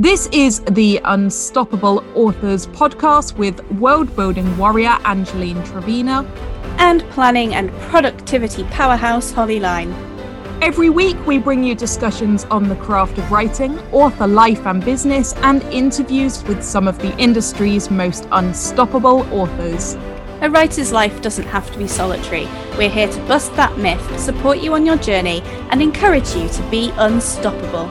This is the Unstoppable Authors podcast with world building warrior Angeline Trevena and planning and productivity powerhouse Holly Lyne. Every week, we bring you discussions on the craft of writing, author life and business, and interviews with some of the industry's most unstoppable authors. A writer's life doesn't have to be solitary. We're here to bust that myth, support you on your journey, and encourage you to be unstoppable.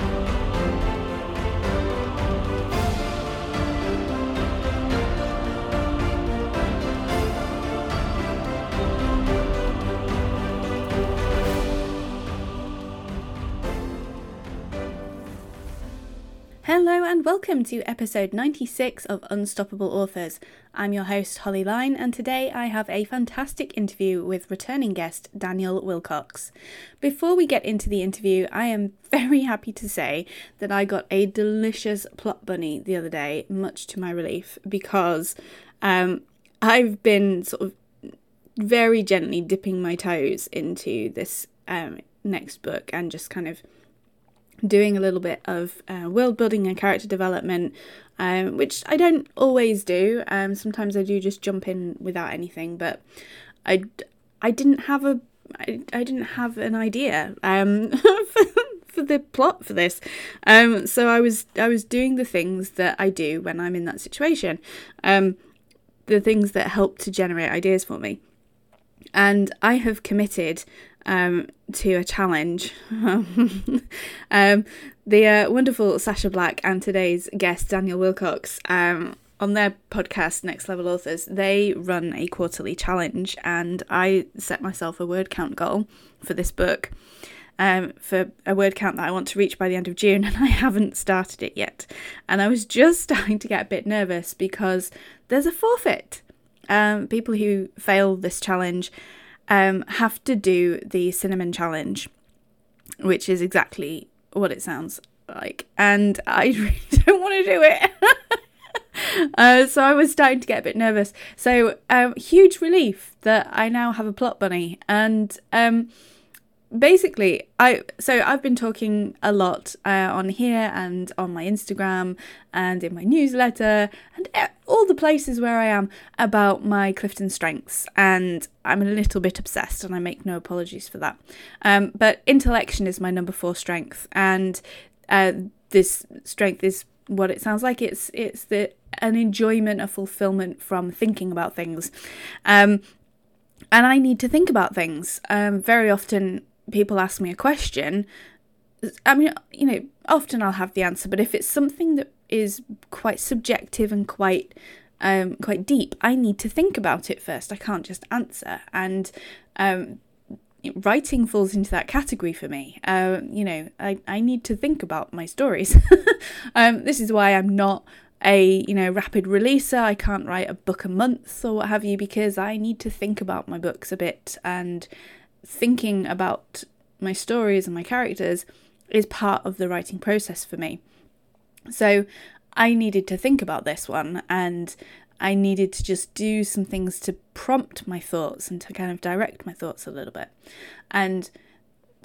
Welcome to episode 96 of Unstoppable Authors. I'm your host, Holly Lyne, and today I have a fantastic interview with returning guest Daniel Willcocks. Before we get into the interview, I am very happy to say that I got a delicious plot bunny the other day, much to my relief, because um, I've been sort of very gently dipping my toes into this um, next book and just kind of doing a little bit of uh, world building and character development, um, which I don't always do. Um, sometimes I do just jump in without anything, but I, I didn't have a I, I didn't have an idea um, for, for the plot for this. Um, so I was I was doing the things that I do when I'm in that situation, um, the things that help to generate ideas for me. And I have committed um, to a challenge. um, the uh, wonderful Sacha Black and today's guest, Daniel Willcocks, um, on their podcast, Next Level Authors, they run a quarterly challenge, and I set myself a word count goal for this book. Um, for a word count that I want to reach by the end of June, and I haven't started it yet. And I was just starting to get a bit nervous because there's a forfeit. Um, people who fail this challenge um, have to do the cinnamon challenge, which is exactly what it sounds like. And I really don't want to do it. uh, so I was starting to get a bit nervous. So, um, huge relief that I now have a plot bunny. And um, basically i so i've been talking a lot uh, on here and on my instagram and in my newsletter and all the places where i am about my clifton strengths. And i'm a little bit obsessed and i make no apologies for that. Um, but intellection is my number four strength. And uh, this strength is what it sounds like. It's it's the an enjoyment a fulfillment from thinking about things. Um, and I need to think about things. Um, very often, people ask me a question, I mean, you know, often I'll have the answer, but if it's something that is quite subjective and quite um, quite deep, I need to think about it first. I can't just answer. And um, writing falls into that category for me. Uh, you know, I, I need to think about my stories. um, this is why I'm not a you know rapid releaser. I can't write a book a month or what have you because I need to think about my books a bit and thinking about my stories and my characters is part of the writing process for me. So I needed to think about this one and I needed to just do some things to prompt my thoughts and to kind of direct my thoughts a little bit. And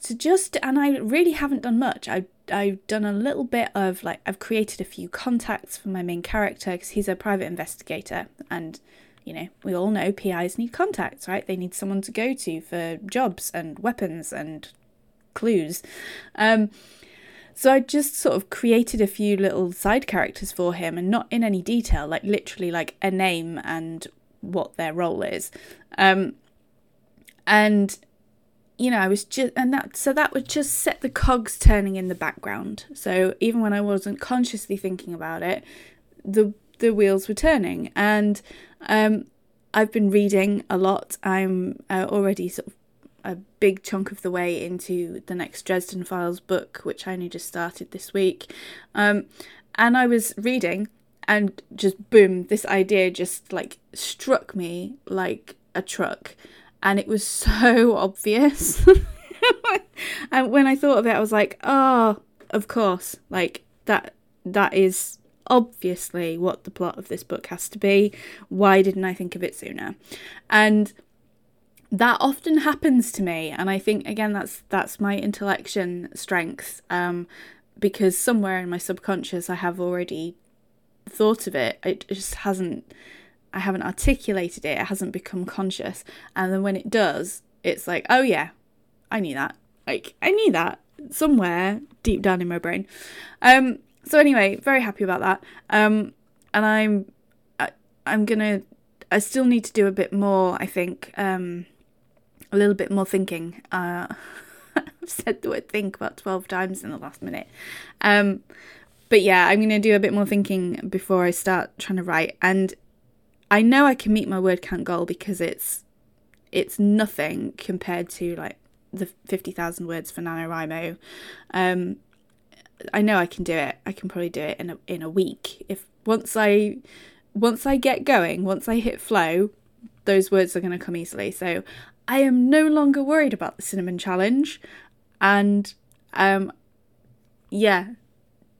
to just and I really haven't done much. I I've done a little bit of like I've created a few contacts for my main character because he's a private investigator and you know, we all know PIs need contacts, right? They need someone to go to for jobs and weapons and clues. Um, so I just sort of created a few little side characters for him and not in any detail, like literally like a name and what their role is. Um, and you know, I was just, and that, so that would just set the cogs turning in the background. So even when I wasn't consciously thinking about it, the the wheels were turning. And um, I've been reading a lot. I'm uh, already sort of a big chunk of the way into the next Dresden Files book, which I only just started this week. Um, and I was reading, and just boom, this idea just like struck me like a truck. And it was so obvious. and when I thought of it, I was like, oh, of course, like that that is obviously what the plot of this book has to be. Why didn't I think of it sooner? And that often happens to me and i think again that's that's my intellection strength um, because somewhere in my subconscious I have already thought of it. It just hasn't, I haven't articulated it. It hasn't become conscious. And then when it does, it's like, oh yeah, I knew that. Like, I knew that somewhere deep down in my brain. Um, so anyway, very happy about that. Um, and I'm, I, I'm gonna, I still need to do a bit more, I think, um, a little bit more thinking. Uh, I've said the word think about 12 times in the last minute. Um, but yeah, I'm going to do a bit more thinking before I start trying to write. And I know I can meet my word count goal because it's it's nothing compared to like the 50,000 words for NaNoWriMo. Um, I know I can do it. I can probably do it in a in a week. If once I once I get going, once I hit flow, those words are going to come easily. So I am no longer worried about the cinnamon challenge, and um, yeah,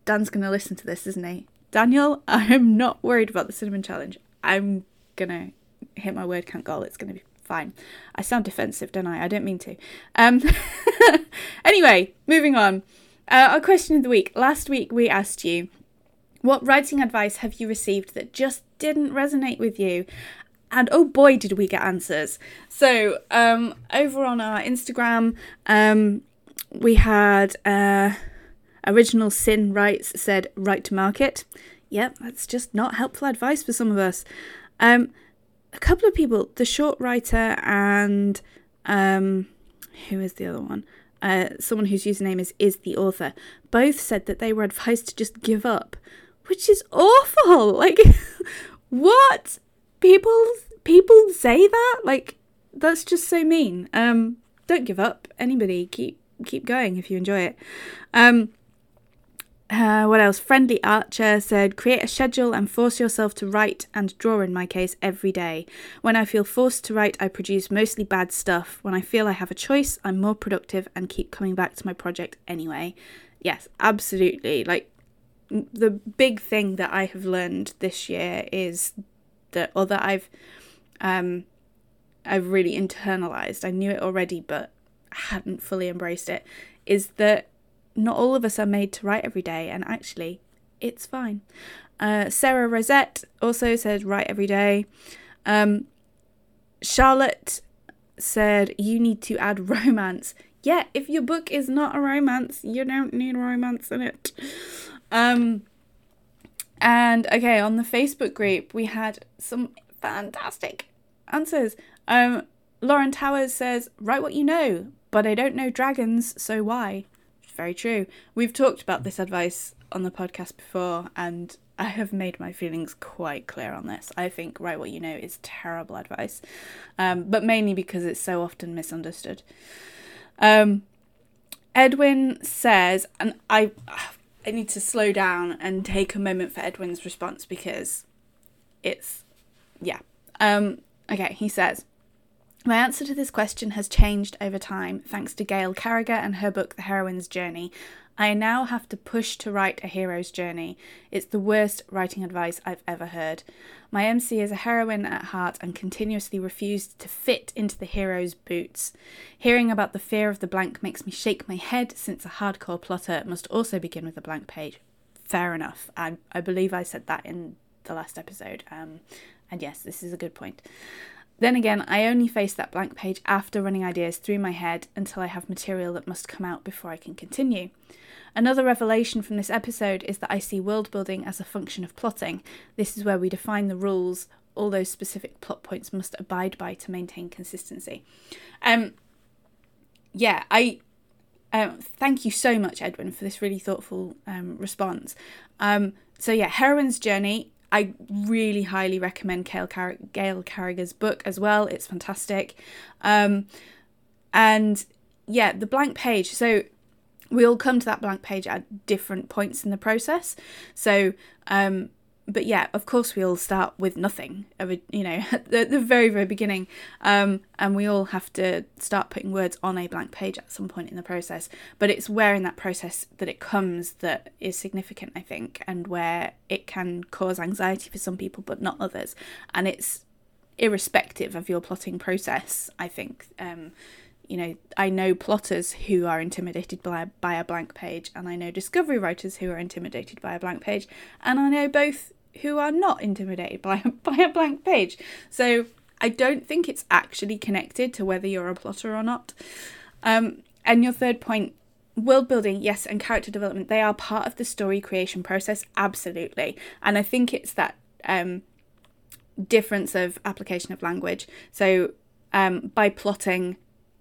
Dan's going to listen to this, isn't he? Daniel, I am not worried about the cinnamon challenge. I'm going to hit my word count goal. It's going to be fine. I sound defensive, don't I? I don't mean to. Um, anyway, moving on. Uh, our question of the week. Last week we asked you, what writing advice have you received that just didn't resonate with you? And oh boy, did we get answers. So, um, over on our Instagram, um, we had. Uh, Original Sin Writes said, write to market. Yep, that's just not helpful advice for some of us. Um, a couple of people, the short writer and um, who is the other one? Uh, someone whose username is is the author, both said that they were advised to just give up, which is awful. Like, what people people say that? Like, that's just so mean. Um, don't give up. Anybody, keep keep going if you enjoy it. Um, uh, what else? Friendly Archer said, create a schedule and force yourself to write and draw, in my case, every day. When I feel forced to write, I produce mostly bad stuff. When I feel I have a choice, I'm more productive and keep coming back to my project anyway. Yes, absolutely. Like, the big thing that I have learned this year is that, or that I've, um, I've really internalized. I knew it already, but hadn't fully embraced it. Is that not all of us are made to write every day, and actually, it's fine. Uh, Sarah Rosette also said, write every day. Um, Charlotte said, you need to add romance. Yeah, if your book is not a romance, you don't need romance in it. Um, and okay, on the Facebook group, we had some fantastic answers. Um, Lauren Towers says, write what you know, but I don't know dragons, so why? Very true. We've talked about this advice on the podcast before, and I have made my feelings quite clear on this. I think write what you know is terrible advice, um, but mainly because it's so often misunderstood. Um, Edwin says, and I, I need to slow down and take a moment for Edwin's response because it's, yeah. Um, okay, he says, my answer to this question has changed over time thanks to Gail Carriger and her book The Heroine's Journey. I now have to push to write a hero's journey. It's the worst writing advice I've ever heard. My MC is a heroine at heart and continuously refused to fit into the hero's boots. Hearing about the fear of the blank makes me shake my head since a hardcore plotter must also begin with a blank page. Fair enough. I, I believe I said that in the last episode. Um, and yes, this is a good point. Then again, I only face that blank page after running ideas through my head until I have material that must come out before I can continue. Another revelation from this episode is that I see world building as a function of plotting. This is where we define the rules all those specific plot points must abide by to maintain consistency. Um, yeah, I um, thank you so much, Edwin, for this really thoughtful um, response. Um, so yeah, heroine's journey I really highly recommend Gail, Car- Gail Carriger's book as well. It's fantastic. Um, and yeah, the blank page. So we all come to that blank page at different points in the process. So um, but yeah, of course, we all start with nothing, you know, at the, very, very beginning. Um, and we all have to start putting words on a blank page at some point in the process. But it's where in that process that it comes that is significant, I think, and where it can cause anxiety for some people, but not others. And it's irrespective of your plotting process, I think. Um, you know, I know plotters who are intimidated by, by a blank page, and I know discovery writers who are intimidated by a blank page, and I know both who are not intimidated by, by a blank page. So I don't think it's actually connected to whether you're a plotter or not. Um, and your third point, world building, yes, and character development, they are part of the story creation process, absolutely. And I think it's that um, difference of application of language. So um, by plotting,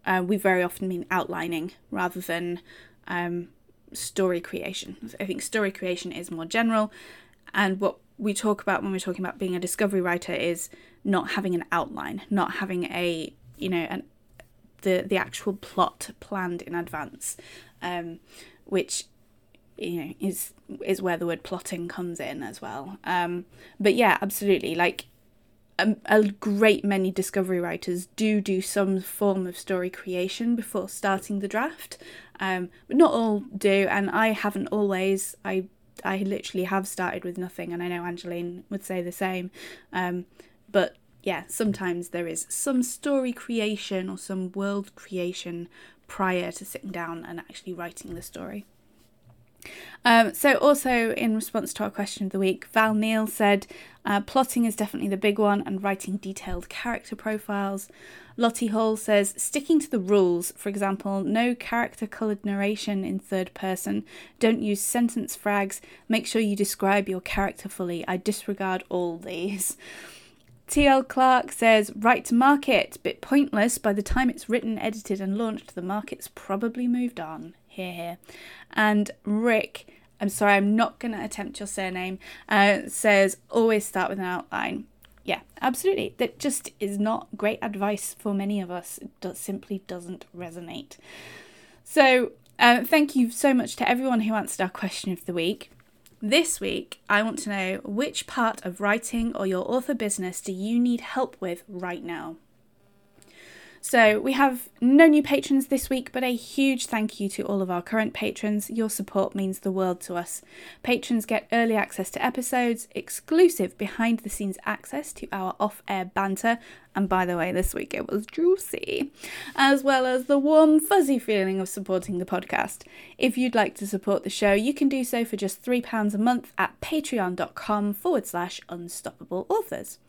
uh, we very often mean outlining rather than um, story creation. I think story creation is more general, and what we talk about when we're talking about being a discovery writer is not having an outline, not having a you know an the the actual plot planned in advance, um, which you know is is where the word plotting comes in as well. Um, but yeah, absolutely, like a, a, great many discovery writers do do some form of story creation before starting the draft um, but not all do and i haven't always i i literally have started with nothing and i know angeline would say the same um, but yeah sometimes there is some story creation or some world creation prior to sitting down and actually writing the story um, so, also in response to our question of the week, Val Neal said uh, plotting is definitely the big one and writing detailed character profiles. Lottie Hall says sticking to the rules, for example, no character coloured narration in third person, don't use sentence frags, make sure you describe your character fully. I disregard all these. TL Clark says, write to market, bit pointless. By the time it's written, edited, and launched, the market's probably moved on. Hear, hear. And Rick, I'm sorry, I'm not going to attempt your surname, uh, says, always start with an outline. Yeah, absolutely. That just is not great advice for many of us. It does, simply doesn't resonate. So, uh, thank you so much to everyone who answered our question of the week. This week, I want to know which part of writing or your author business do you need help with right now? So, we have no new patrons this week, but a huge thank you to all of our current patrons. Your support means the world to us. Patrons get early access to episodes, exclusive behind the scenes access to our off air banter, and by the way, this week it was juicy, as well as the warm, fuzzy feeling of supporting the podcast. If you'd like to support the show, you can do so for just £3 a month at patreon.com forward slash unstoppable authors.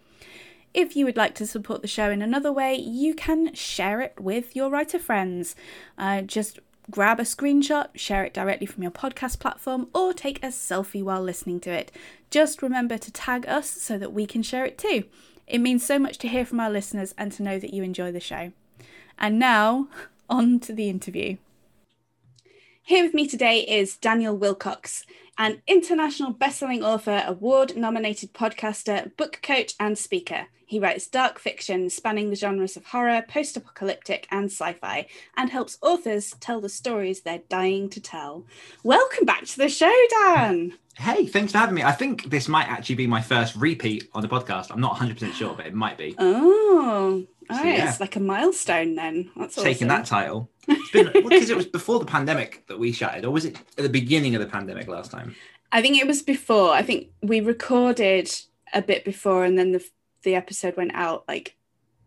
If you would like to support the show in another way, you can share it with your writer friends. Uh, just grab a screenshot, share it directly from your podcast platform, or take a selfie while listening to it. Just remember to tag us so that we can share it too. It means so much to hear from our listeners and to know that you enjoy the show. And now, on to the interview. Here with me today is Daniel Willcocks, an international best-selling author, award-nominated podcaster, book coach, and speaker. He writes dark fiction spanning the genres of horror, post apocalyptic, and sci fi, and helps authors tell the stories they're dying to tell. Welcome back to the show, Dan. Hey, thanks for having me. I think this might actually be my first repeat on the podcast. I'm not 100% sure, but it might be. Oh, all right. Yeah. It's like a milestone then. That's Taking that title. It's been because it was before the pandemic that we chatted, or was it at the beginning of the pandemic last time? I think it was before. I think we recorded a bit before and then the the episode went out like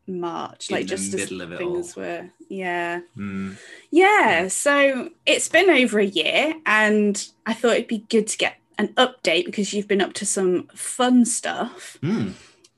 March, In like just as things all. were. Yeah. Mm. Yeah. So it's been over a year, and I thought it'd be good to get an update because you've been up to some fun stuff. Mm.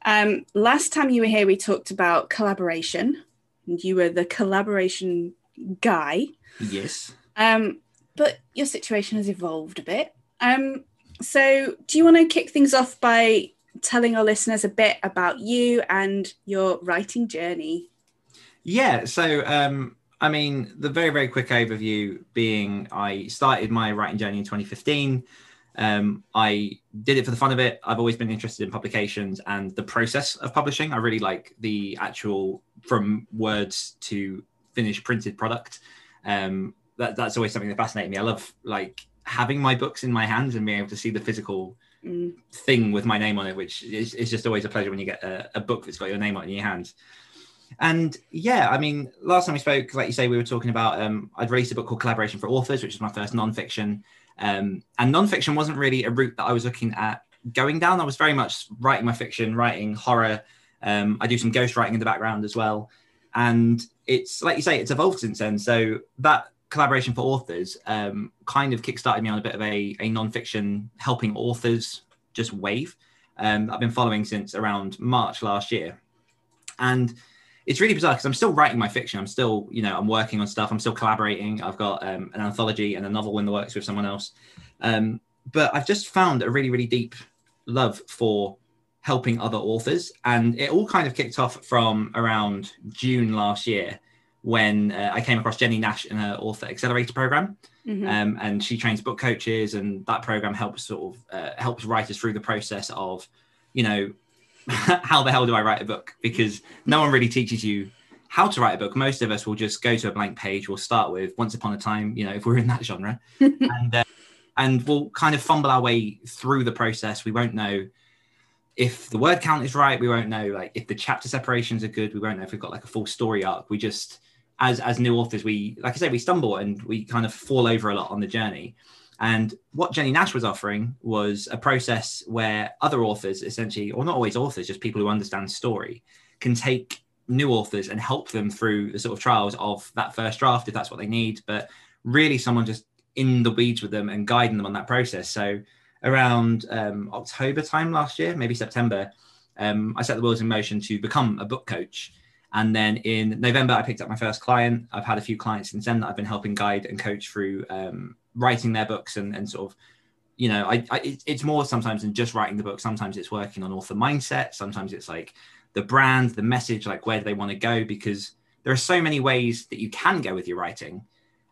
Um, last time you were here, we talked about collaboration, and you were the collaboration guy. Yes. Um, but your situation has evolved a bit. Um, so do you want to kick things off by telling our listeners a bit about you and your writing journey. Yeah, so um, I mean, the very, very quick overview being I started my writing journey in 2015. Um, I did it for the fun of it. I've always been interested in publications and the process of publishing. I really like the actual from words to finished printed product. Um, that, that's always something that fascinates me. I love like having my books in my hands and being able to see the physical mm. thing with my name on it, which is, is just always a pleasure when you get a, a, book that's got your name on it in your hands. And yeah, I mean, last time we spoke, like you say, we were talking about um, I'd released a book called Collaboration for Authors, which is my first nonfiction. Um, and nonfiction wasn't really a route that I was looking at going down. I was very much writing my fiction, writing horror. Um, I do some ghostwriting in the background as well. and it's like you say, it's evolved since then. So that collaboration for authors um, kind of kickstarted me on a bit of a, a non-fiction helping authors just wave. Um, I've been following since around March last year, and it's really bizarre because I'm still writing my fiction. I'm still, you know, I'm working on stuff. I'm still collaborating. I've got um, an anthology and a novel in the works with someone else. Um, but I've just found a really, really deep love for helping other authors, and it all kind of kicked off from around June last year when uh, I came across Jennie Nash in her author accelerator program. Mm-hmm. Um, and she trains book coaches, and that program helps sort of uh, helps writers through the process of, you know, how the hell do I write a book? Because no one really teaches you how to write a book. Most of us will just go to a blank page. We'll start with Once Upon a Time, you know, if we're in that genre, and uh, and we'll kind of fumble our way through the process. We won't know if the word count is right. We won't know like if the chapter separations are good. We won't know if we've got like a full story arc. We just as as new authors, we like I say, we stumble and we kind of fall over a lot on the journey. And what Jennie Nash was offering was a process where other authors, essentially, or not always authors, just people who understand story, can take new authors and help them through the sort of trials of that first draft if that's what they need. But really, someone just in the weeds with them and guiding them on that process. So around um, October time last year, maybe September, um, I set the wheels in motion to become a book coach. And then in November, I picked up my first client. I've had a few clients since then that I've been helping guide and coach through um, writing their books and, and sort of, you know, I, I, it's more sometimes than just writing the book. Sometimes it's working on author mindset. Sometimes it's like the brand, the message, like where do they want to go? Because there are so many ways that you can go with your writing.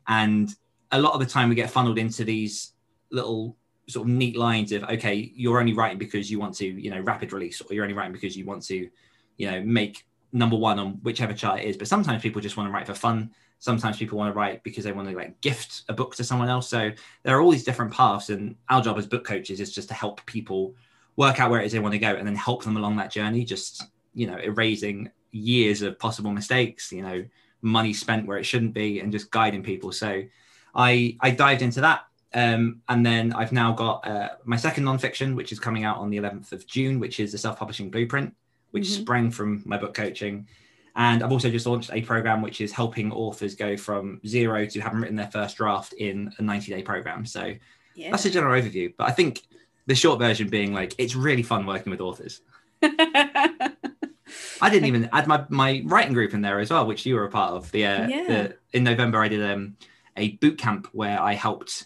And a lot of the time we get funneled into these little sort of neat lines of, okay, you're only writing because you want to, you know, rapid release, or you're only writing because you want to, you know, make number one on whichever chart it is. But sometimes people just want to write for fun. Sometimes people want to write because they want to like gift a book to someone else. So there are all these different paths, and our job as book coaches is just to help people work out where it is they want to go, and then help them along that journey. Just you know, erasing years of possible mistakes. You know, money spent where it shouldn't be, and just guiding people. So I I dived into that. Um, and then I've now got uh, my second nonfiction, which is coming out on the 11th of June, which is the self-publishing blueprint which mm-hmm. sprang from my book coaching. And I've also just launched a program which is helping authors go from zero to having written their first draft in a 90 day program. So yeah. that's a general overview. But I think the short version being like, it's really fun working with authors. I didn't even add my, my writing group in there as well, which you were a part of. The, uh, yeah. the in November I did um, a boot camp where I helped.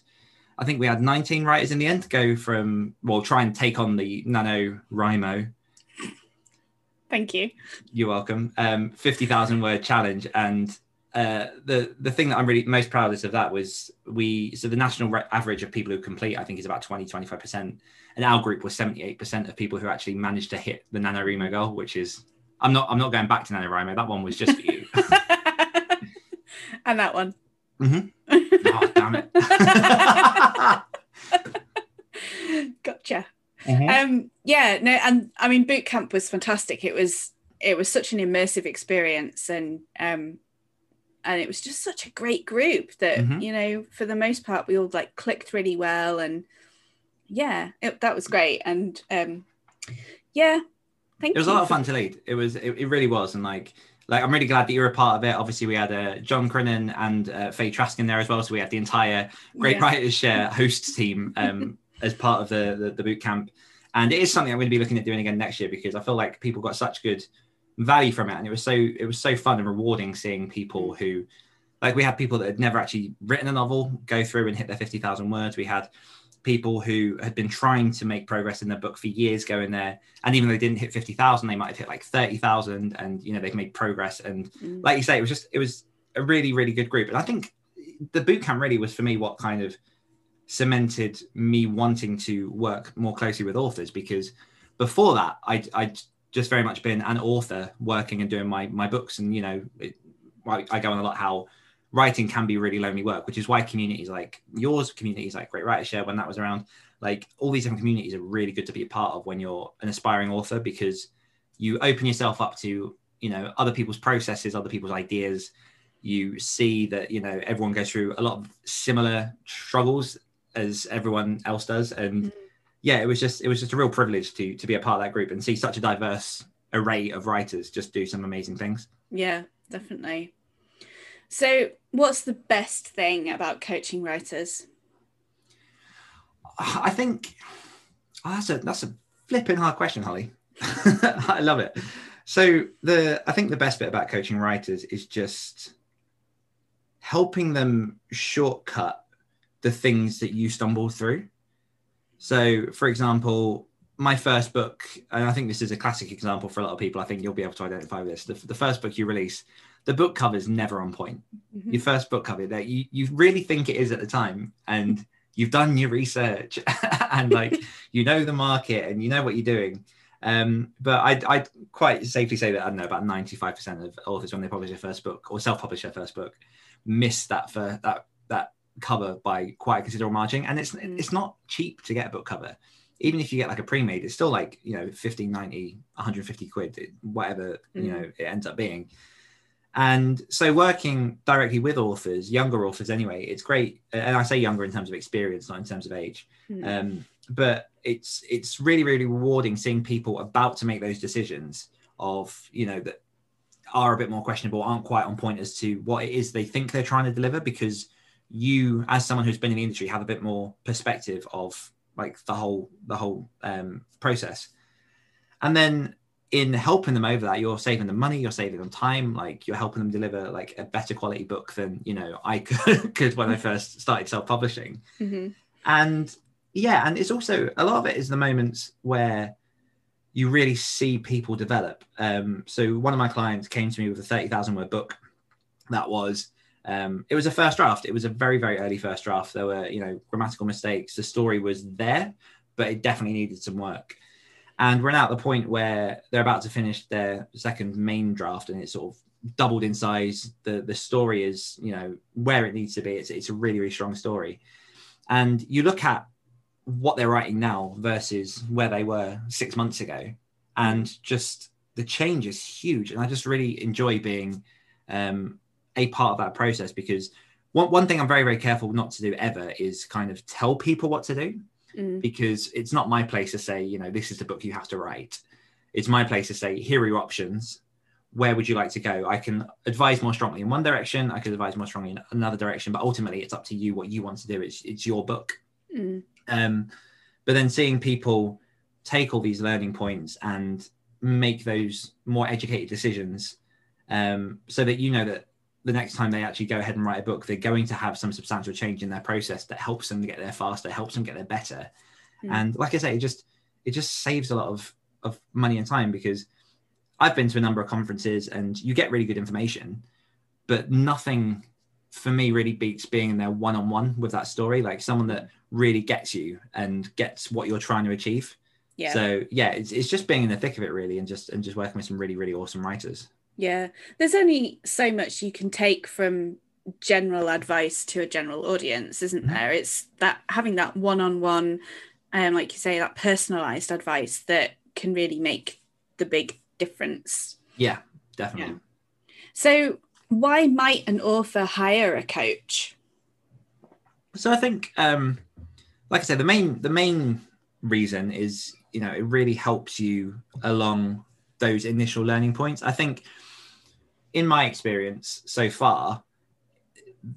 I think we had 19 writers in the end go from well, try and take on the Nano NaNoWriMo Thank you. You're welcome. Um, 50,000 word challenge. And uh, the the thing that I'm really most proudest of that was we so the national re- average of people who complete I think is about 20 25 percent and our group was 78 percent of people who actually managed to hit the NaNoWriMo goal which is I'm not I'm not going back to NaNoWriMo that one was just for you and that one mm-hmm. oh, damn it gotcha Mm-hmm. Um, yeah, no, and I mean, boot camp was fantastic. It was it was such an immersive experience, and um, and it was just such a great group that mm-hmm. you know, for the most part, we all like clicked really well, and yeah, it, that was great. And um, yeah, thank you. it was a lot of fun to lead. It was, it, it really was, and like like I'm really glad that you were a part of it. Obviously, we had uh, John Crinan and uh, Faye Trask in there as well, so we had the entire Great yeah. Writers Share hosts team um, as part of the, the, the boot camp. And it is something I'm going to be looking at doing again next year because I feel like people got such good value from it, and it was so it was so fun and rewarding seeing people who, like, we had people that had never actually written a novel go through and hit their fifty thousand words. We had people who had been trying to make progress in their book for years go in there and even though they didn't hit 50,000 they might have hit like 30,000 and you know they've made progress and mm. like you say it was just it was a really really good group and I think the boot camp really was for me what kind of cemented me wanting to work more closely with authors because before that I I just very much been an author working and doing my my books. And you know it, I go on a lot how writing can be really lonely work which is why communities like yours communities like Great Writer Share when that was around like all these different communities are really good to be a part of when you're an aspiring author because you open yourself up to you know other people's processes other people's ideas. You see that you know everyone goes through a lot of similar struggles as everyone else does. And mm. yeah, it was just it was just a real privilege to to be a part of that group and see such a diverse array of writers just do some amazing things. Yeah, definitely. So, what's the best thing about coaching writers? I think oh, that's a that's a flipping hard question, Holly. I love it. So the I think the best bit about coaching writers is just helping them shortcut the things that you stumble through. So, for example, my first book, and I think this is a classic example for a lot of people. I think you'll be able to identify this. The, the first book you release, the book cover is never on point. Mm-hmm. Your first book cover that you, you really think it is at the time, and you've done your research and like you know the market and you know what you're doing. Um, but I'd, I'd, quite safely say that I don't know about 95% of authors when they publish their first book or self-publish their first book miss that for that that cover by quite a considerable margin, and it's mm. it's not cheap to get a book cover. Even if you get like a pre-made, it's still like you know 50, 90, 150 quid, whatever mm. you know it ends up being. And so working directly with authors, younger authors anyway, it's great. And I say younger in terms of experience, not in terms of age. Mm. Um, but it's it's really really rewarding seeing people about to make those decisions of you know that are a bit more questionable, aren't quite on point as to what it is they think they're trying to deliver because you as someone who's been in the industry have a bit more perspective of like the whole the whole um, process. And then in helping them over that you're saving them money you're saving them time like you're helping them deliver like a better quality book than you know i could, could when i first started self-publishing. Mm-hmm. and yeah and it's also a lot of it is the moments where you really see people develop. Um, so one of my clients came to me with a 30000 word book that was um, it was a first draft. It was a very, very early first draft. There were, you know, grammatical mistakes. The story was there, but it definitely needed some work. And we're now at the point where they're about to finish their second main draft, and it's sort of doubled in size. The the story is, you know, where it needs to be. It's it's a really, really strong story. And you look at what they're writing now versus where they were six months ago, and just the change is huge. And I just really enjoy being um, a part of that process because one, one thing I'm very, very careful not to do ever is kind of tell people what to do mm. because it's not my place to say, you know, this is the book you have to write. It's my place to say, here are your options. Where would you like to go? I can advise more strongly in one direction. I could advise more strongly in another direction, but ultimately it's up to you what you want to do. It's, it's your book. Mm. Um, but then seeing people take all these learning points and make those more educated decisions um, so that you know that the next time they actually go ahead and write a book, they're going to have some substantial change in their process that helps them get there faster, helps them get there better. Mm. And like I say, it just it just saves a lot of of money and time because I've been to a number of conferences and you get really good information, but nothing for me really beats being in there one on one with that story, like someone that really gets you and gets what you're trying to achieve. Yeah. So yeah, it's, it's just being in the thick of it really, and just and just working with some really really awesome writers. Yeah, there's only so much you can take from general advice to a general audience, isn't mm-hmm. there? It's that having that one-on-one, um, like you say, that personalized advice that can really make the big difference. Yeah, definitely. Yeah. So, why might an author hire a coach? So, I think, um, like I said, the main the main reason is you know it really helps you along those initial learning points. I think in my experience so far,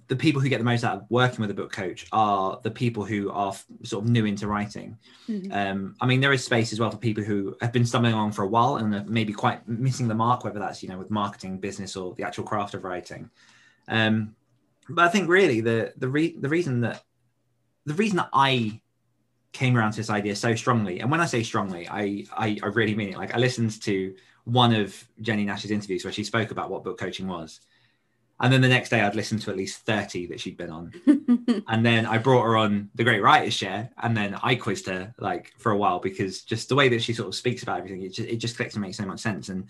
the people who get the most out of working with a book coach are the people who are f- sort of new into writing. Mm-hmm. Um, I mean, there is space as well for people who have been stumbling along for a while and are maybe quite missing the mark, whether that's you know with marketing, business, or the actual craft of writing. Um, but I think really the the re- the reason that the reason that I came around to this idea so strongly, and when I say strongly, I I, I really mean it. Like I listened to one of Jennie Nash's interviews where she spoke about what book coaching was. And then the next day, I'd listened to at least 30 that she'd been on. and then I brought her on the Great Writers Share. And then I quizzed her like for a while because just the way that she sort of speaks about everything, it just, it just clicks and makes so much sense. And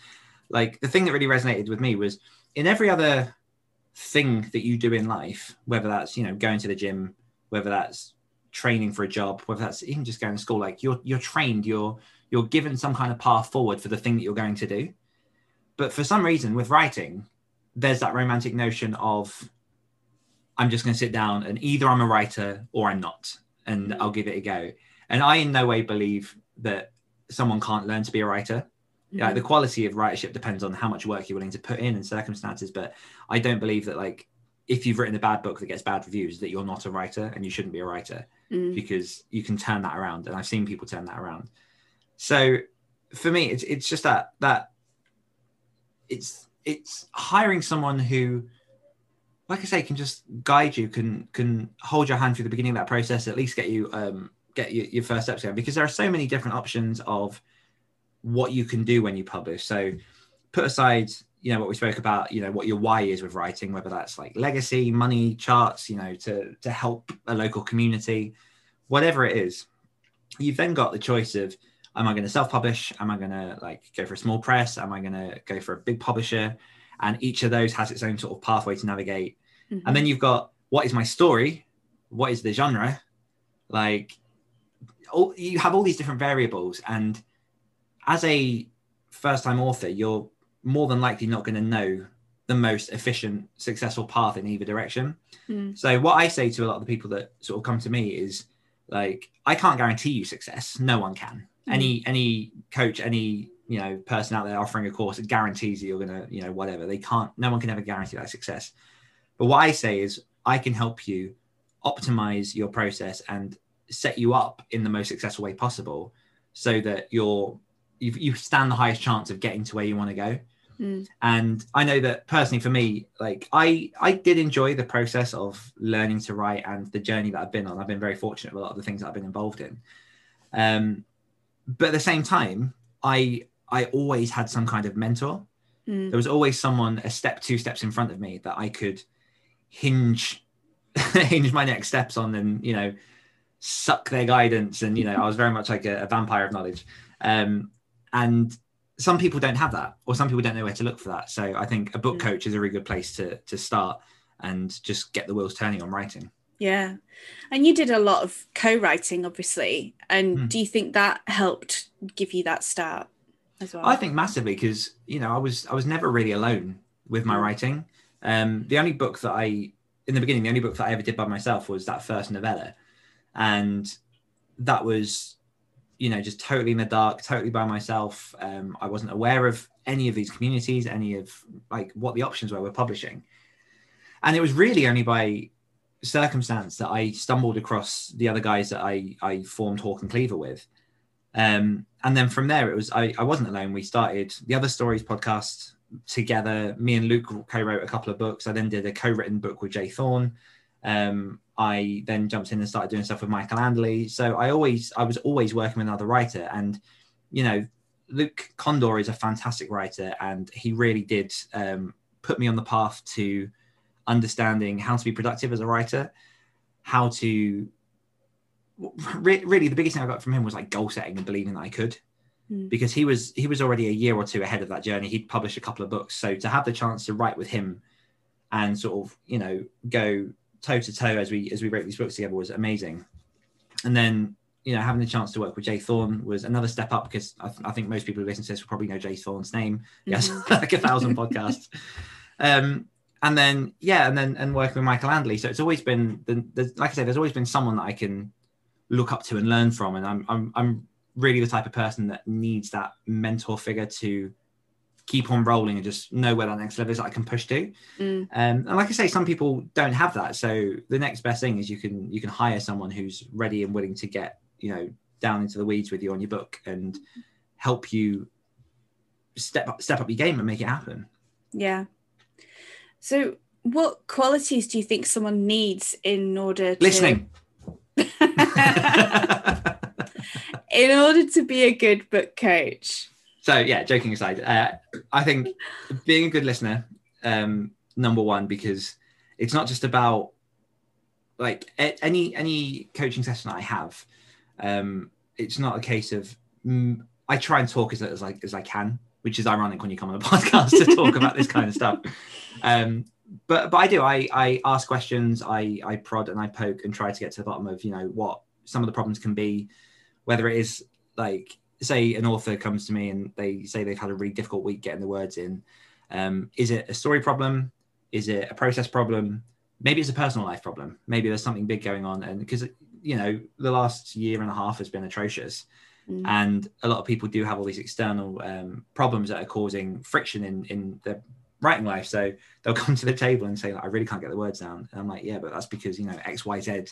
like the thing that really resonated with me was in every other thing that you do in life, whether that's, you know, going to the gym, whether that's training for a job, whether that's even just going to school, like you're, you're trained, you're, you're given some kind of path forward for the thing that you're going to do. But for some reason, with writing, there's that romantic notion of I'm just going to sit down and either I'm a writer or I'm not, and mm. I'll give it a go. And I in no way believe that someone can't learn to be a writer. Yeah, the quality of writership depends on how much work you're willing to put in and circumstances. But I don't believe that like if you've written a bad book that gets bad reviews, that you're not a writer and you shouldn't be a writer Mm. because you can turn that around. And I've seen people turn that around. So for me, it's it's just that that it's it's hiring someone who, like I say, can just guide you, can can hold your hand through the beginning of that process, at least get you um get your, your first steps going. Because there are so many different options of what you can do when you publish. So put aside you know what we spoke about you know what your why is with writing whether that's like legacy money charts you know to to help a local community whatever it is you've then got the choice of am i going to self-publish? Am i going to like go for a small press? Am i going to go for a big publisher? And each of those has its own sort of pathway to navigate. Mhm. and then you've got what is my story? What is the genre? Like all, you have all these different variables. And as a first time author you're more than likely not going to know the most efficient successful path in either direction. Mm. so what i say to a lot of the people that sort of come to me is like i can't guarantee you success. No one can. Any any coach any you know person out there offering a course that guarantees that you're gonna you know whatever. They can't no one can ever guarantee that success. But what i say is i can help you optimize your process and set you up in the most successful way possible so that you're you, you stand the highest chance of getting to where you want to go. Mm. and i know that personally for me like i i did enjoy the process of learning to write and the journey that i've been on. I've been very fortunate with a lot of the things that i've been involved in. Um but at the same time i i always had some kind of mentor. Mm. there was always someone a step two steps in front of me that i could hinge hinge my next steps on and you know suck their guidance. And you know i was very much like a, a vampire of knowledge. Um and some people don't have that or some people don't know where to look for that. So i think a book Mm. coach is a really good place to to start and just get the wheels turning on writing Yeah. And you did a lot of co writing, obviously. And Hmm. do you think that helped give you that start as well? I think massively because you know I was I was never really alone with my Mm. writing. Um, the only book that I in the beginning, the only book that I ever did by myself was that first novella, and that was you know just totally in the dark, totally by myself. Um, I wasn't aware of any of these communities, any of like what the options were with publishing, and it was really only by circumstance that I stumbled across the other guys that I I formed Hawk and Cleaver with. Um, and then from there, it was I, I wasn't alone. We started the Other Stories podcast together. Me and Luke co-wrote a couple of books. I then did a co-written book with J. Thorn. Um, I then jumped in and started doing stuff with Michael Anderle. So I always I was always working with another writer, and you know, Luke Kondor is a fantastic writer, and he really did um, put me on the path to understanding how to be productive as a writer, how to re- really the biggest thing I got from him was like goal setting and believing that I could Mm. because he was he was already a year or two ahead of that journey. He'd published a couple of books, so to have the chance to write with him and sort of you know go toe to toe as we as we wrote these books together was amazing. And then you know having the chance to work with J. Thorn was another step up because I, th- I think most people who listen to this will probably know J. Thorn's name. Yes, Mhm. like a thousand podcasts. Um, and then yeah, and then and working with Michael Anderle. So it's always been the, the like I said, there's always been someone that I can look up to and learn from. And I'm I'm I'm really the type of person that needs that mentor figure to keep on rolling and just know where that next level is that I can push to. Mm. Um, and like I say, some people don't have that. So the next best thing is you can you can hire someone who's ready and willing to get you know down into the weeds with you on your book and help you step up step up your game and make it happen. Yeah. So, what qualities do you think someone needs in order to Listening. in order to be a good book coach? so yeah, joking aside, uh, I think being a good listener, um, number one, because it's not just about like any any coaching session I have. Um, it's not a case of mm, I try and talk as as I as I can, which is ironic when you come on a podcast to talk about this kind of stuff. Um, but but I do. I I ask questions. I I prod and I poke and try to get to the bottom of you know what some of the problems can be, whether it is like say an author comes to me and they say they've had a really difficult week getting the words in. Um, is it a story problem? Is it a process problem? Maybe it's a personal life problem. Maybe there's something big going on, and because you know the last year and a half has been atrocious, mm. and a lot of people do have all these external um, problems that are causing friction in in their writing life. So they'll come to the table and say, like, "I really can't get the words down," and I'm like, "Yeah, but that's because you know X, Y, Z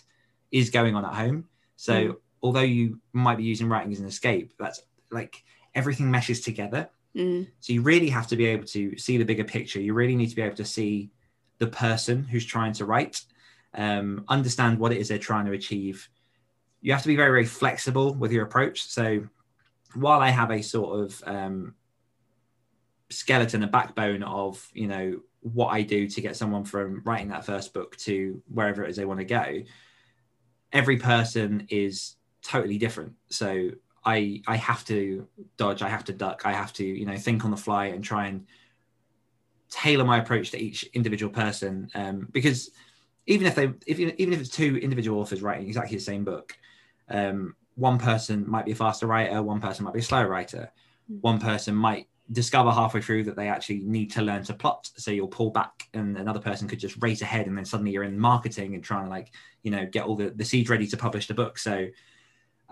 is going on at home." So mm. although you might be using writing as an escape, that's like everything meshes together. Mm. So you really have to be able to see the bigger picture. You really need to be able to see the person who's trying to write, um, understand what it is they're trying to achieve. You have to be very, very flexible with your approach. So while I have a sort of um, skeleton, a backbone of, you know, what I do to get someone from writing that first book to wherever it is they want to go, every person is totally different. So I I have to dodge, I have to duck, I have to you know think on the fly and try and tailor my approach to each individual person um, because even if they if even if it's two individual authors writing exactly the same book, um, one person might be a faster writer, one person might be a slower writer, mm-hmm. one person might discover halfway through that they actually need to learn to plot so you'll pull back and another person could just race ahead and then suddenly you're in marketing and trying to like you know get all the, the seeds ready to publish the book so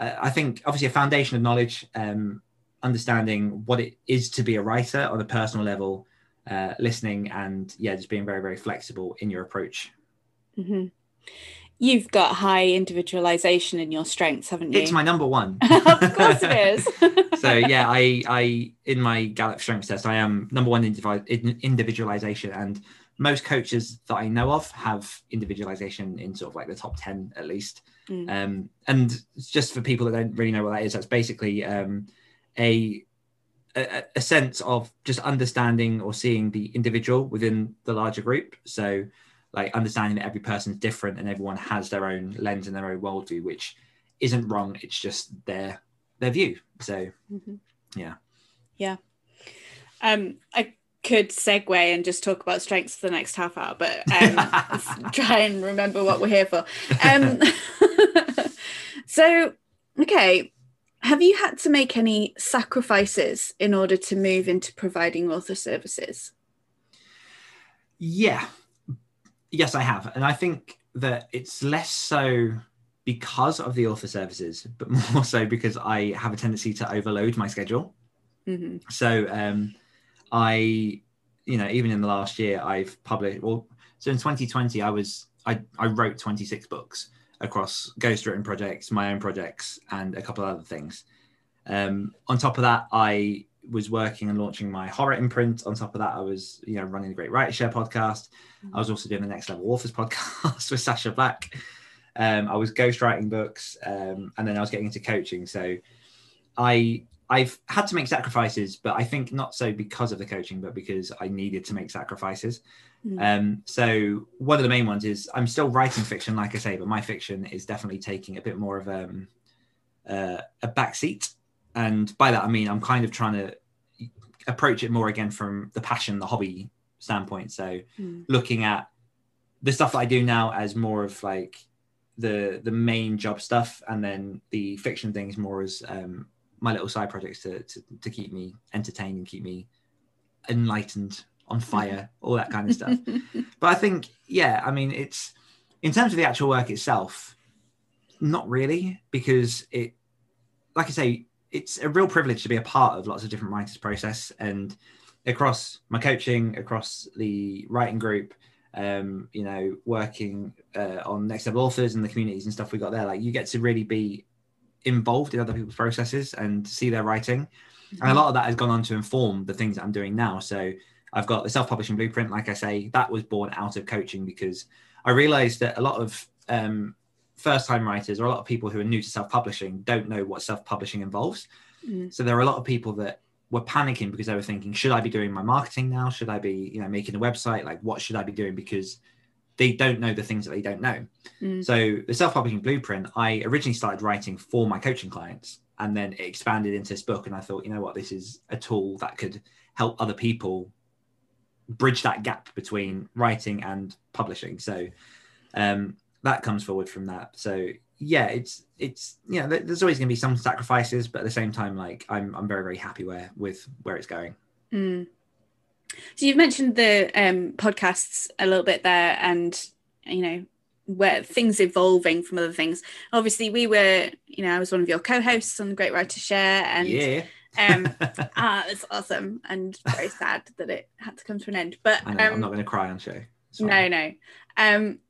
I think obviously a foundation of knowledge, um, understanding what it is to be a writer on a personal level, uh, listening, and yeah, just being very very flexible in your approach. Mm-hmm. You've got high individualization in your strengths, haven't you? It's my number one. of course it is. so yeah, I I in my Gallup strengths test, I am number one in individualization, and most coaches that I know of have individualization in sort of like the top 10 at least. Mm. Um, and just for people that don't really know what that is, that's basically um, a, a, a sense of just understanding or seeing the individual within the larger group. So like understanding that every person's different and everyone has their own lens and their own worldview, which isn't wrong. It's just their their view. So mm-hmm. yeah. Yeah. Um, I could segue and just talk about strengths for the next half hour, but um, try and remember what we're here for. Um, so, okay, have you had to make any sacrifices in order to move into providing author services? Yeah, yes, I have, and I think that it's less so because of the author services, but more so because I have a tendency to overload my schedule. Mm-hmm. So. Um, I, you know, even in the last year, I've published. Well, so in 2020, I was I I wrote 26 books across ghostwritten projects, my own projects, and a couple of other things. Um, on top of that, I was working and launching my horror imprint. On top of that, I was, you know, running the Great Writer Share podcast. Mm-hmm. I was also doing the Next Level Authors podcast with Sacha Black. Um, I was ghostwriting books, um, and then I was getting into coaching. So I I've had to make sacrifices, but I think not so because of the coaching, but because I needed to make sacrifices. Mm. Um, so one of the main ones is I'm still writing fiction, like I say, but my fiction is definitely taking a bit more of um, uh, a backseat. And by that I mean I'm kind of trying to approach it more again from the passion, the hobby standpoint. So mm. looking at the stuff that I do now as more of like the the main job stuff, and then the fiction things more as um, my little side projects to, to, to keep me entertained and keep me enlightened on fire all that kind of stuff but i think yeah i mean it's in terms of the actual work itself not really because it like i say it's a real privilege to be a part of lots of different writers process and across my coaching across the writing group um you know working uh, on next level authors and the communities and stuff we got there like you get to really be involved in other people's processes and see their writing. Mm-hmm. And a lot of that has gone on to inform the things that I'm doing now. So I've got the self-publishing blueprint, like I say, that was born out of coaching because I realized that a lot of um, first-time writers or a lot of people who are new to self-publishing don't know what self-publishing involves. Mm-hmm. So there are a lot of people that were panicking because they were thinking, should I be doing my marketing now? Should I be, you know, making a website? Like, what should I be doing? Because they don't know the things that they don't know. Mm. So the self-publishing blueprint, I originally started writing for my coaching clients and then it expanded into this book. And I thought, you know what, this is a tool that could help other people bridge that gap between writing and publishing. So um, that comes forward from that. So yeah, it's it's you know, there's always going to be some sacrifices, but at the same time, like I'm I'm very very happy where with where it's going. Mm. So you've mentioned the um, podcasts a little bit there, and you know where things evolving from other things. Obviously, we were, you know, I was one of your co-hosts on the Great Writer Share, and yeah. um, ah, it's awesome and very sad that it had to come to an end. But I know, I'm um, not going to cry on show. No, no. Um,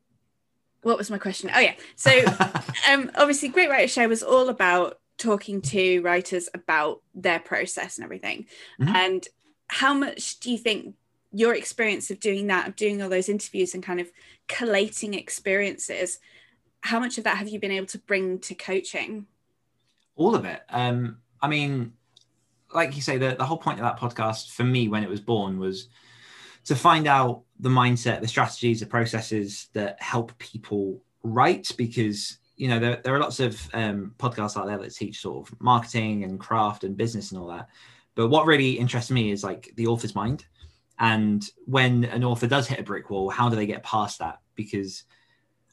what was my question? Oh yeah, so um, obviously, Great Writer Share was all about talking to writers about their process and everything. Mhm. And how much do you think your experience of doing that, of doing all those interviews and kind of collating experiences, how much of that have you been able to bring to coaching? all of it. Um, I mean, like you say, the, the whole point of that podcast for me when it was born was to find out the mindset, the strategies, the processes that help people write because you know there, there are lots of um, podcasts out there that teach sort of marketing and craft and business and all that. But what really interests me is like the author's mind. And when an author does hit a brick wall how do they get past that? Because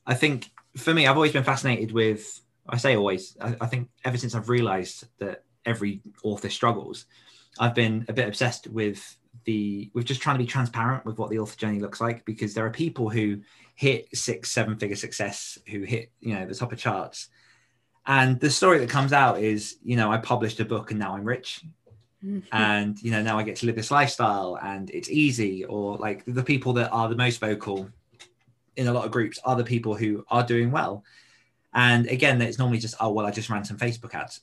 i think for me i've always been fascinated with i say always i, I think ever since i've realized that every author struggles i've been a bit obsessed with the with just trying to be transparent with what the author journey looks like because there are people who hit six seven figure success who hit you know the top of charts. And the story that comes out is you know i published a book and now i'm rich. And you know now i get to live this lifestyle and it's easy. Or like the people that are the most vocal in a lot of groups are the people who are doing well. And again it's normally just oh well i just ran some facebook ads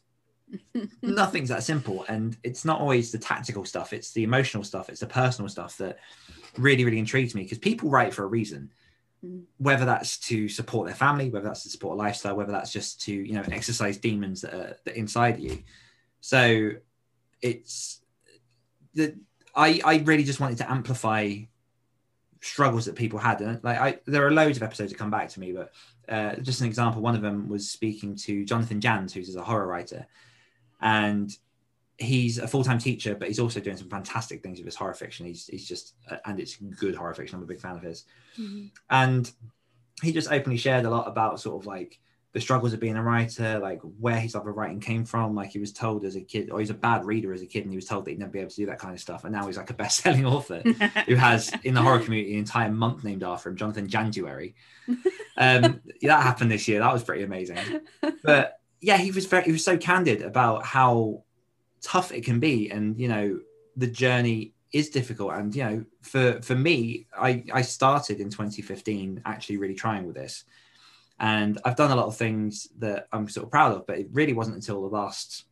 nothing's that simple and it's not always the tactical stuff it's the emotional stuff it's the personal stuff that really really intrigues me because people write for a reason. Mm. whether that's to support their family whether that's to support a lifestyle whether that's just to you know exercise demons that are, that are inside you. So it's the i i really just wanted to amplify struggles that people had and like i there are loads of episodes that come back to me but uh, just an example one of them was speaking to Jonathan Janz who's a horror writer and he's a full-time teacher but he's also doing some fantastic things with his horror fiction. He's, he's just uh, and it's good horror fiction. I'm a big fan of his. Mhm. and he just openly shared a lot about sort of like the struggles of being a writer like where his love of writing came from. Like he was told as a kid or he's a bad reader as a kid and he was told that he'd never be able to do that kind of stuff. And now he's like a best-selling author who has in the horror community an entire month named after him jonathan Janzuary. Um that happened this year. That was pretty amazing. But yeah he was very he was so candid about how tough it can be and you know the journey is difficult. And you know for for me i i started in 2015 actually really trying with this. And i've done a lot of things that i'm sort of proud of but it really wasn't until the last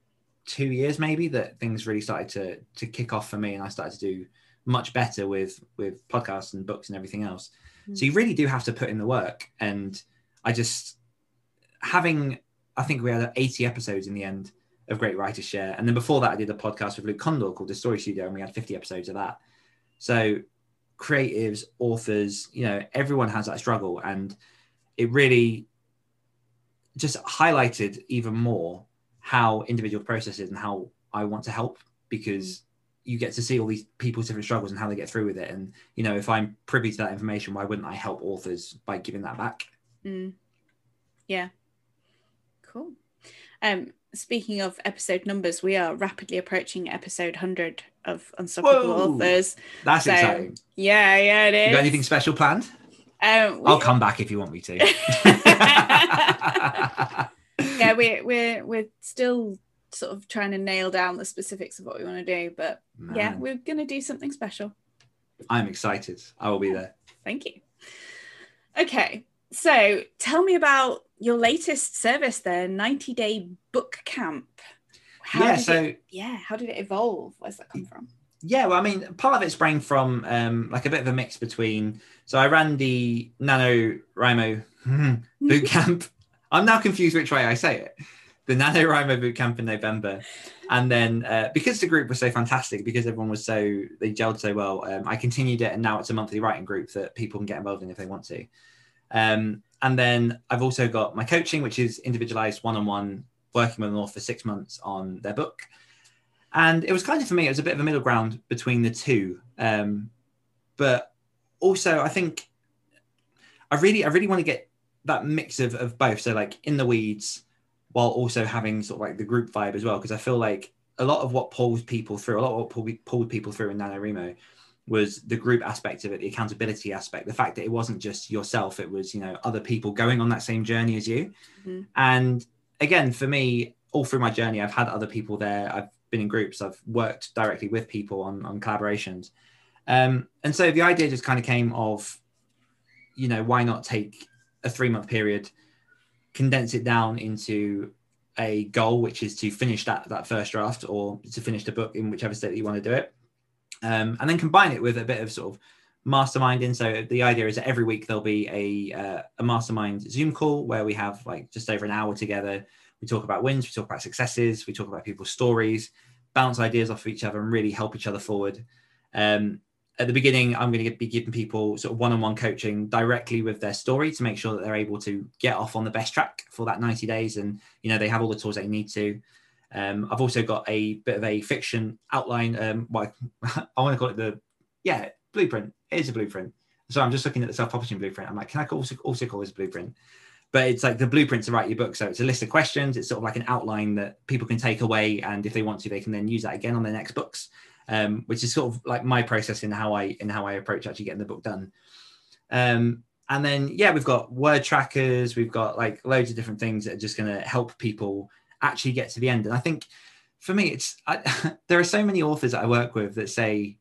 two years maybe that things really started to to kick off for me and i started to do much better with with podcasts and books and everything else. So mm. you really do have to put in the work. And i just having i think we had 80 episodes in the end of great writers share. And then before that i did a podcast with Luke Kondor called the story studio and we had 50 episodes of that. So creatives authors you know everyone has that struggle. And it really just highlighted even more how individual processes and how i want to help because you get to see all these people's different struggles and how they get through with it. And you know if i'm privy to that information why wouldn't i help authors by giving that back? Mm. Yeah. Cool. Um, speaking of episode numbers, we are rapidly approaching episode 100 of Unstoppable Whoa. Authors. that's So, exciting Yeah, yeah, it is. you got anything special planned Um, we- i'll come back if you want me to yeah, we're we're we're still sort of trying to nail down the specifics of what we want to do, but yeah, we're gonna do something special. i'm excited i will be there Thank you. Okay, so tell me about your latest service, the 90 day book camp. How yeah so it, yeah, how did it evolve? Where's that come from? Yeah, well, I mean, part of it sprang from um, like a bit of a mix between. So I ran the Nano NaNoWriMo boot camp. I'm now confused which way I say it. The Nano NaNoWriMo boot camp in November, and then uh, because the group was so fantastic, because everyone was so they gelled so well, um, I continued it, and now it's a monthly writing group that people can get involved in if they want to. Um, and then I've also got my coaching, which is individualized one-on-one, working with an author for six months on their book. And it was kind of for me it was a bit of a middle ground between the two. Um, but also i think i really i really want to get that mix of, of both. So like in the weeds while also having sort of like the group vibe as well. Because i feel like a lot of what pulls people through a lot of what pull, pulled people through in NaNoWriMo was the group aspect of it, the accountability aspect, the fact that it wasn't just yourself, it was, you know, other people going on that same journey as you. Mm-hmm. And again, for me, all through my journey, I've had other people there. I've been in groups, I've worked directly with people on, on collaborations. Um, and so the idea just kind of came of, you know, why not take a three month period, condense it down into a goal, which is to finish that that first draft or to finish the book in whichever state that you want to do it, um, and then combine it with a bit of sort of masterminding. So the idea is that every week there'll be a uh, a mastermind Zoom call where we have like just over an hour together. We talk about wins, we talk about successes, we talk about people's stories, bounce ideas off of each other, and really help each other forward. Um, at the beginning, I'm going to be giving people sort of one-on-one coaching directly with their story to make sure that they're able to get off on the best track for that 90 days, and you know they have all the tools they need to. Um, I've also got a bit of a fiction outline. Um, what I, I want to call it the yeah blueprint. It is a blueprint. So I'm just looking at the self-publishing blueprint. I'm like, can I also also call this blueprint? But it's like the blueprint to write your book. So it's a list of questions. It's sort of like an outline that people can take away, and if they want to, they can then use that again on their next books um, which is sort of like my process in how I in how I approach actually getting the book done. Um, and then yeah, we've got word trackers, we've got like loads of different things that are just going to help people actually get to the end. And I think for me, it's I, there are so many authors that I work with that say,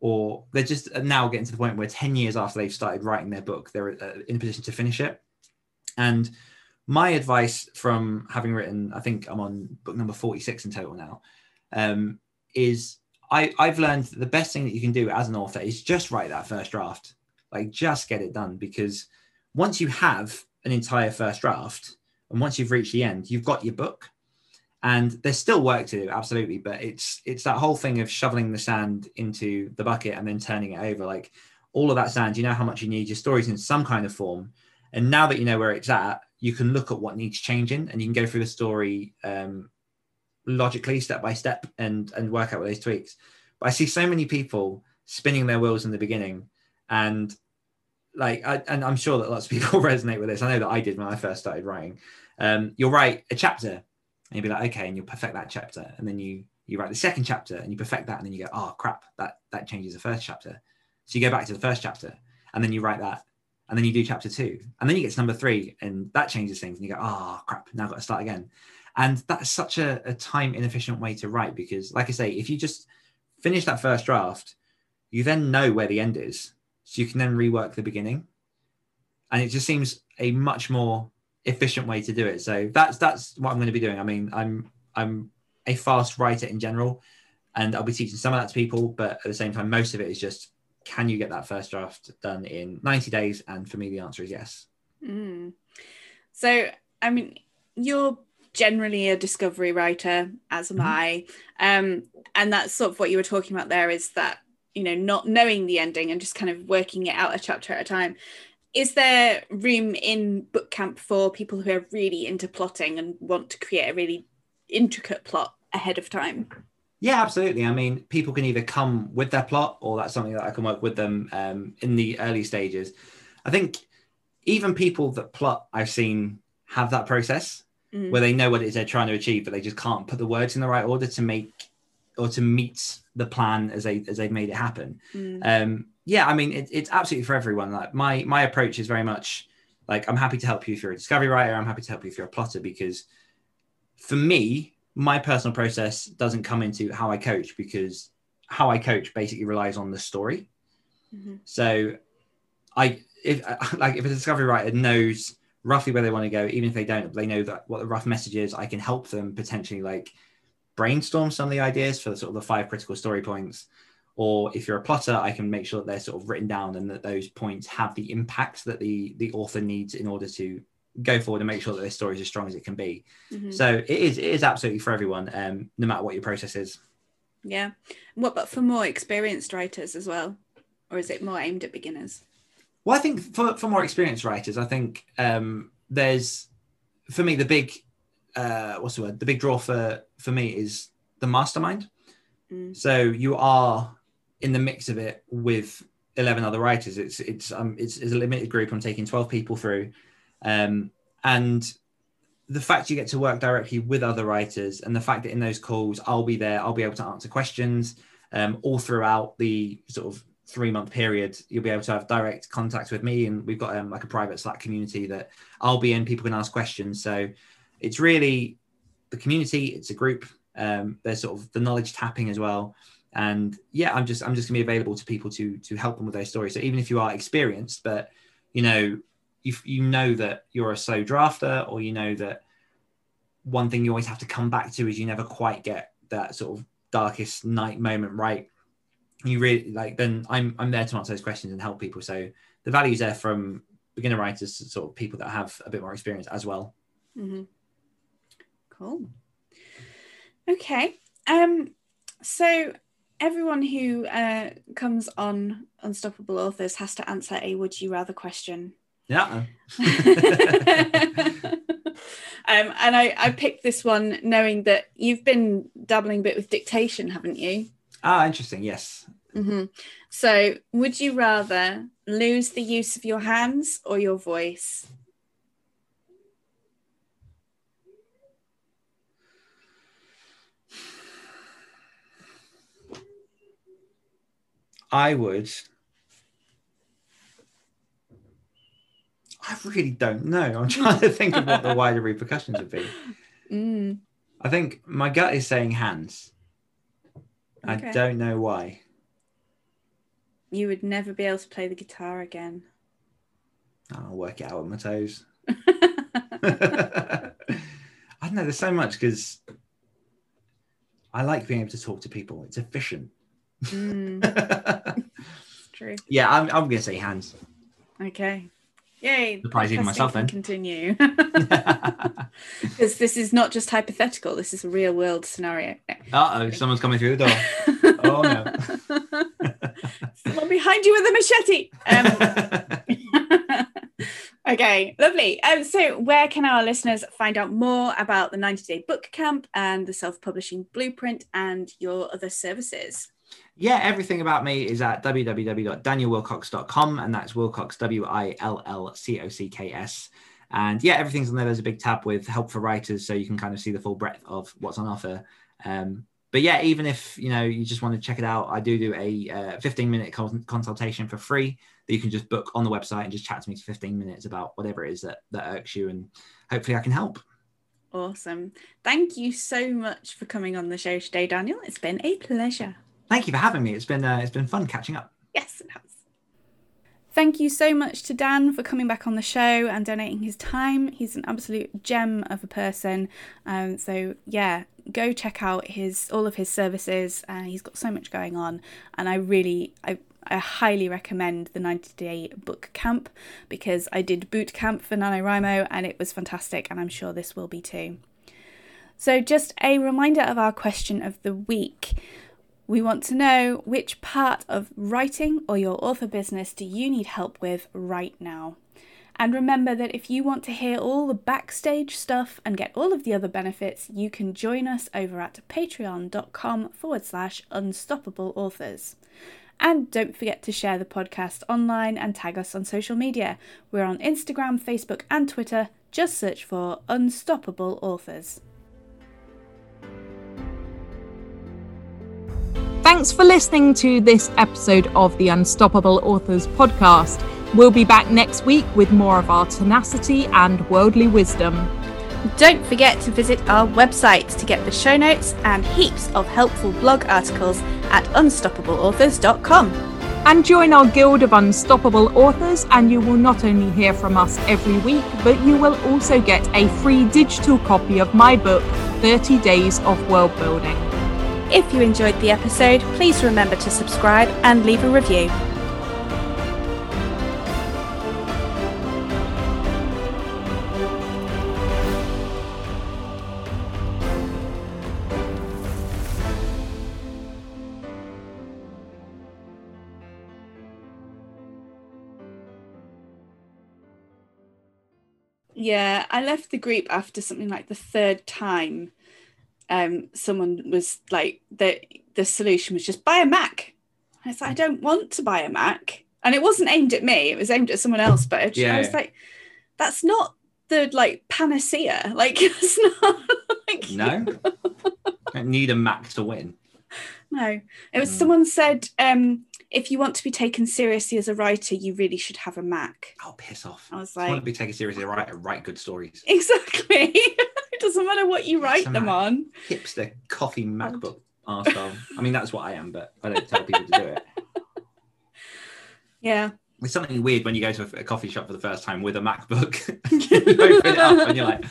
or they're just now getting to the point where 10 years after they've started writing their book, they're uh, in a position to finish it. And my advice from having written, I think I'm on book number 46 in total now, um, is I, I've learned the best thing that you can do as an author is just write that first draft. Like just get it done because once you have an entire first draft and once you've reached the end, you've got your book. And there's still work to do, absolutely, but it's it's that whole thing of shoveling the sand into the bucket and then turning it over. Like all of that sand, you know how much you need your stories in some kind of form. And now that you know where it's at, you can look at what needs changing and you can go through the story um, logically step by step and and work out with those tweaks but i see so many people spinning their wheels in the beginning and like I, and i'm sure that lots of people resonate with this i know that i did when i first started writing um, you'll write a chapter and you'll be like okay and you'll perfect that chapter and then you you write the second chapter and you perfect that and then you go oh crap that that changes the first chapter so you go back to the first chapter and then you write that and then you do chapter two and then you get to number three and that changes things and you go oh crap now i've got to start again and that's such a, a time inefficient way to write because, like I say, if you just finish that first draft, you then know where the end is. So you can then rework the beginning. And it just seems a much more efficient way to do it. So that's that's what I'm going to be doing. I mean, I'm I'm a fast writer in general, and I'll be teaching some of that to people, but at the same time, most of it is just can you get that first draft done in 90 days? And for me, the answer is yes. Mm. So, I mean, you're generally a discovery writer, as am mm-hmm. I. Um, and that's sort of what you were talking about there is that, you know, not knowing the ending and just kind of working it out a chapter at a time. Is there room in book camp for people who are really into plotting and want to create a really intricate plot ahead of time? Yeah, absolutely. I mean, people can either come with their plot or that's something that I can work with them um, in the early stages. I think even people that plot, I've seen have that process mm. where they know what it is they're trying to achieve, but they just can't put the words in the right order to make or to meet the plan as they as they've made it happen. Mm. Um, yeah, I mean, it, it's absolutely for everyone. Like my my approach is very much like I'm happy to help you if you're a discovery writer. I'm happy to help you if you're a plotter because for me, my personal process doesn't come into how I coach because how I coach basically relies on the story. Mm-hmm. So I if like if a discovery writer knows roughly where they want to go, even if they don't, they know that what the rough message is. I can help them potentially like brainstorm some of the ideas for sort of the five critical story points. Or if you're a plotter, I can make sure that they're sort of written down and that those points have the impact that the the author needs in order to go forward and make sure that their story is as strong as it can be. Mm-hmm. So it is it is absolutely for everyone, um, no matter what your process is. Yeah. What but for more experienced writers as well? Or is it more aimed at beginners? Well, I think for, for more experienced writers, I think um, there's for me the big uh, what's the word? The big draw for for me is the mastermind. Mm. So you are in the mix of it with 11 other writers. It's it's um it's, it's a limited group. I'm taking 12 people through, um, and the fact you get to work directly with other writers and the fact that in those calls I'll be there, I'll be able to answer questions um, all throughout the sort of three month period, you'll be able to have direct contact with me, and we've got um, like a private Slack community that I'll be in. People can ask questions, so it's really the community. It's a group. Um, there's sort of the knowledge tapping as well, and yeah, I'm just I'm just gonna be available to people to to help them with their story So even if you are experienced, but you know you you know that you're a slow drafter, or you know that one thing you always have to come back to is you never quite get that sort of darkest night moment right. You really like then i'm i'm there to answer those questions and help people. So the value's there from beginner writers to sort of people that have a bit more experience as well. Mm-hmm. cool. Okay um so everyone who uh, comes on unstoppable authors has to answer a would you rather question yeah Um, and I, I picked this one knowing that you've been dabbling a bit with dictation, haven't you? Ah, interesting. Yes. Mm-hmm. So, would you rather lose the use of your hands or your voice? I would I really don't know. I'm trying to think of what the wider repercussions would be. Mm. I think my gut is saying hands. Okay. I don't know why. You would never be able to play the guitar again. I'll work it out with my toes. I don't know. There's so much because I like being able to talk to people. It's efficient. Mm. true. Yeah, I'm, I'm going to say hands. Okay. Yay! Surprise even myself then. Continue, because this is not just hypothetical. This is a real world scenario. Uh oh, someone's coming through the door. oh no! Someone behind you with a machete. Um, okay, lovely. Um, so, where can our listeners find out more about the 90 Day Book Camp and the Self Publishing Blueprint and your other services? Yeah, everything about me is at www.danielwillcocks.com, and that's Willcocks, W I L L C O C K S. And yeah, everything's on there. There's a big tab with help for writers, so you can kind of see the full breadth of what's on offer. Um, but yeah, even if you know you just want to check it out, I do do a uh, 15 minute consultation for free that you can just book on the website and just chat to me for 15 minutes about whatever it is that that irks you, and hopefully I can help. Awesome. Thank you so much for coming on the show today, Daniel. It's been a pleasure. Thank you for having me. It's been uh, it's been fun catching up. Yes, it has. Thank you so much to Dan for coming back on the show and donating his time. He's an absolute gem of a person. Um, so yeah, go check out his all of his services. Uh, he's got so much going on, and I really I I highly recommend the 90 day book camp because I did boot camp for NaNoWriMo and it was fantastic, and I'm sure this will be too. So, just a reminder of our question of the week. We want to know which part of writing or your author business do you need help with right now? And remember that if you want to hear all the backstage stuff and get all of the other benefits, you can join us over at patreon.com forward slash unstoppable authors. And don't forget to share the podcast online and tag us on social media. We're on Instagram, Facebook, and Twitter. Just search for Unstoppable Authors. Thanks for listening to this episode of the Unstoppable Authors podcast. We'll be back next week with more of our tenacity and worldly wisdom. Don't forget to visit our website to get the show notes and heaps of helpful blog articles at unstoppableauthors.com. And join our Guild of Unstoppable Authors, and you will not only hear from us every week, but you will also get a free digital copy of my book, 30 Days of World Building. If you enjoyed the episode, please remember to subscribe and leave a review. Yeah, I left the group after something like the third time um, someone was like the the solution was just buy a Mac. I was like, I don't want to buy a Mac, and it wasn't aimed at me; it was aimed at someone else. But yeah. I was like, that's not the like panacea. Like it's not. Like, no, I need a Mac to win. No, it was mm. someone said um, if you want to be taken seriously as a writer, you really should have a Mac. Oh, piss off. I was like, I want to be taken seriously. Write write good stories. exactly. it doesn't matter what you write them on. Hipster coffee MacBook arsehole. I mean, that's what I am, but I don't tell people to do it. Yeah. It's something weird when you go to a, a coffee shop for the first time with a MacBook. you open it up and you're like,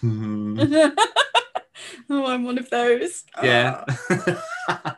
hmm. oh, I'm one of those. yeah. Oh.